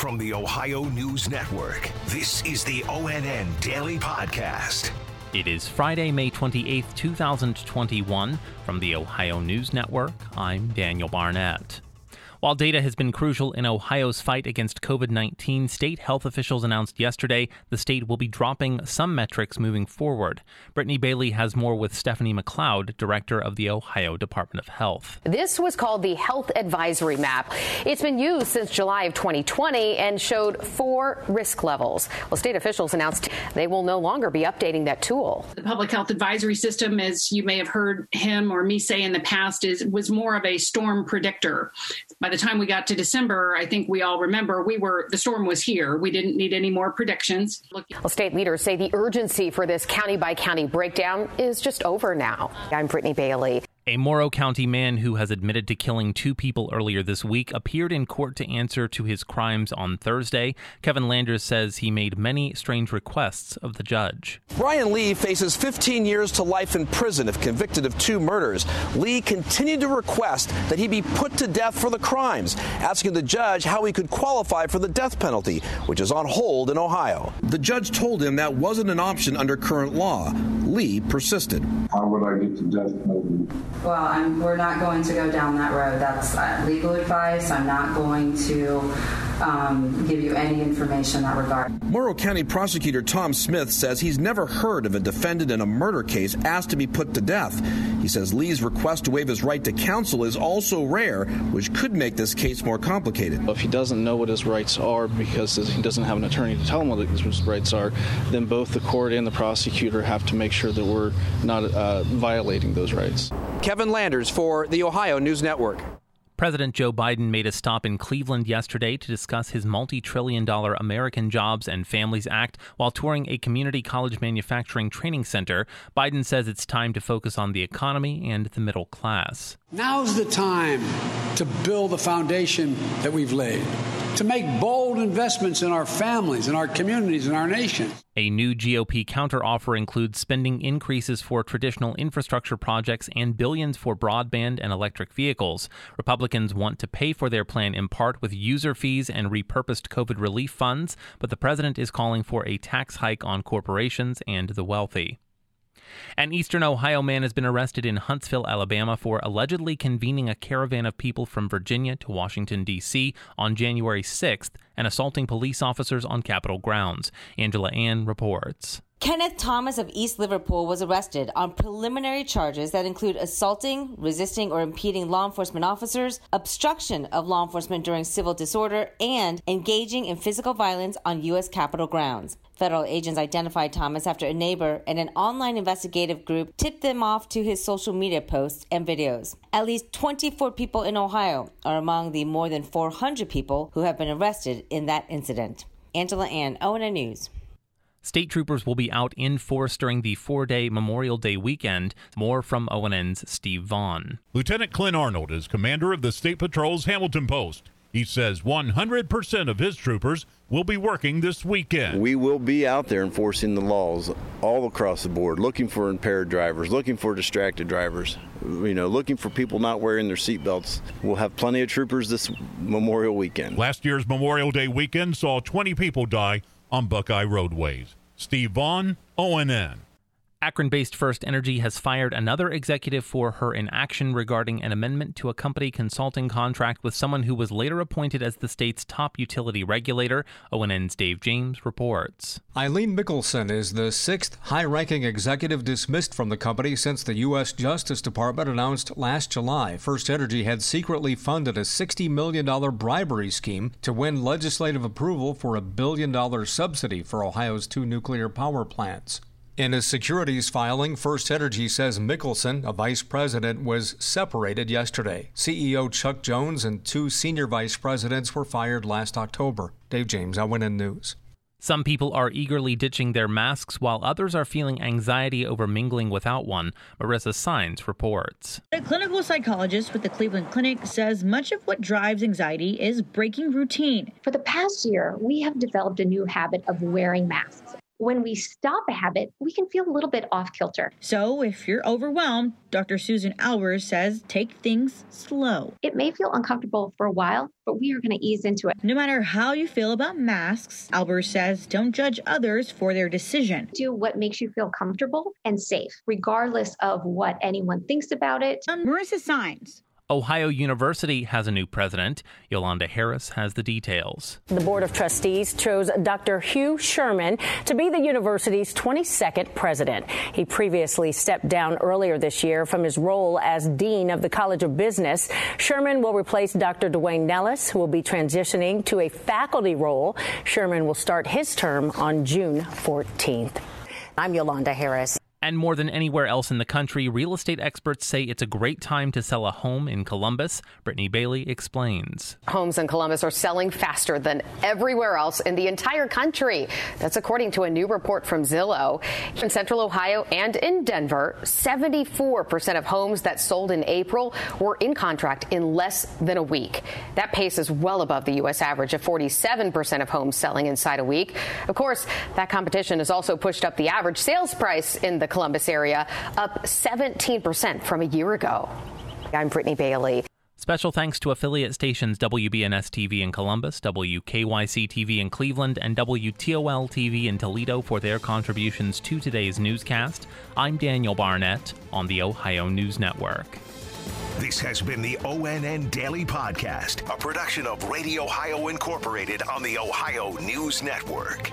From the Ohio News Network, this is the ONN Daily Podcast. It is Friday, May 28th, 2021. From the Ohio News Network, I'm Daniel Barnett. While data has been crucial in Ohio's fight against COVID 19, state health officials announced yesterday the state will be dropping some metrics moving forward. Brittany Bailey has more with Stephanie McCloud, director of the Ohio Department of Health. This was called the Health Advisory Map. It's been used since July of 2020 and showed four risk levels. Well, state officials announced they will no longer be updating that tool. The public health advisory system, as you may have heard him or me say in the past, is was more of a storm predictor. By the time we got to December, I think we all remember we were the storm was here. We didn't need any more predictions. Well, state leaders say the urgency for this county by county breakdown is just over now. I'm Brittany Bailey. A Morrow County man who has admitted to killing two people earlier this week appeared in court to answer to his crimes on Thursday. Kevin Landers says he made many strange requests of the judge. Brian Lee faces 15 years to life in prison if convicted of two murders. Lee continued to request that he be put to death for the crimes, asking the judge how he could qualify for the death penalty, which is on hold in Ohio. The judge told him that wasn't an option under current law. Lee persisted. How would I get the death penalty? Well, I'm, we're not going to go down that road. That's uh, legal advice. I'm not going to um, give you any information in that regard. Morrow County Prosecutor Tom Smith says he's never heard of a defendant in a murder case asked to be put to death. He says Lee's request to waive his right to counsel is also rare, which could make this case more complicated. If he doesn't know what his rights are because he doesn't have an attorney to tell him what his rights are, then both the court and the prosecutor have to make sure that we're not uh, violating those rights. Kevin Landers for the Ohio News Network. President Joe Biden made a stop in Cleveland yesterday to discuss his multi trillion dollar American Jobs and Families Act while touring a community college manufacturing training center. Biden says it's time to focus on the economy and the middle class. Now's the time to build the foundation that we've laid, to make bold investments in our families, in our communities, in our nation. A new GOP counteroffer includes spending increases for traditional infrastructure projects and billions for broadband and electric vehicles. Republicans want to pay for their plan in part with user fees and repurposed COVID relief funds, but the president is calling for a tax hike on corporations and the wealthy. An eastern Ohio man has been arrested in Huntsville, Alabama for allegedly convening a caravan of people from Virginia to Washington, D.C. on January 6th and assaulting police officers on Capitol grounds. Angela Ann reports. Kenneth Thomas of East Liverpool was arrested on preliminary charges that include assaulting, resisting, or impeding law enforcement officers, obstruction of law enforcement during civil disorder, and engaging in physical violence on U.S. Capitol grounds. Federal agents identified Thomas after a neighbor and an online investigative group tipped them off to his social media posts and videos. At least 24 people in Ohio are among the more than 400 people who have been arrested in that incident. Angela Ann, ONN News. State troopers will be out in force during the four day Memorial Day weekend. More from ONN's Steve Vaughn. Lieutenant Clint Arnold is commander of the State Patrol's Hamilton Post. He says 100% of his troopers will be working this weekend. We will be out there enforcing the laws all across the board, looking for impaired drivers, looking for distracted drivers, you know, looking for people not wearing their seatbelts. We'll have plenty of troopers this Memorial weekend. Last year's Memorial Day weekend saw 20 people die on Buckeye roadways. Steve Vaughn, ONN. Akron based First Energy has fired another executive for her inaction regarding an amendment to a company consulting contract with someone who was later appointed as the state's top utility regulator. ONN's Dave James reports. Eileen Mickelson is the sixth high ranking executive dismissed from the company since the U.S. Justice Department announced last July First Energy had secretly funded a $60 million bribery scheme to win legislative approval for a billion dollar subsidy for Ohio's two nuclear power plants. In a securities filing, First Energy says Mickelson, a vice president, was separated yesterday. CEO Chuck Jones and two senior vice presidents were fired last October. Dave James, ONN News. Some people are eagerly ditching their masks while others are feeling anxiety over mingling without one. Marissa Signs reports. A clinical psychologist with the Cleveland Clinic says much of what drives anxiety is breaking routine. For the past year, we have developed a new habit of wearing masks. When we stop a habit, we can feel a little bit off kilter. So, if you're overwhelmed, Dr. Susan Albers says take things slow. It may feel uncomfortable for a while, but we are going to ease into it. No matter how you feel about masks, Albers says don't judge others for their decision. Do what makes you feel comfortable and safe, regardless of what anyone thinks about it. Um, Marissa Signs. Ohio University has a new president. Yolanda Harris has the details. The Board of Trustees chose Dr. Hugh Sherman to be the university's 22nd president. He previously stepped down earlier this year from his role as Dean of the College of Business. Sherman will replace Dr. Duane Nellis, who will be transitioning to a faculty role. Sherman will start his term on June 14th. I'm Yolanda Harris. And more than anywhere else in the country, real estate experts say it's a great time to sell a home in Columbus. Brittany Bailey explains. Homes in Columbus are selling faster than everywhere else in the entire country. That's according to a new report from Zillow. In central Ohio and in Denver, 74% of homes that sold in April were in contract in less than a week. That pace is well above the U.S. average of 47% of homes selling inside a week. Of course, that competition has also pushed up the average sales price in the Columbus area, up 17% from a year ago. I'm Brittany Bailey. Special thanks to affiliate stations WBNS TV in Columbus, WKYC TV in Cleveland, and WTOL TV in Toledo for their contributions to today's newscast. I'm Daniel Barnett on the Ohio News Network. This has been the ONN Daily Podcast, a production of Radio Ohio Incorporated on the Ohio News Network.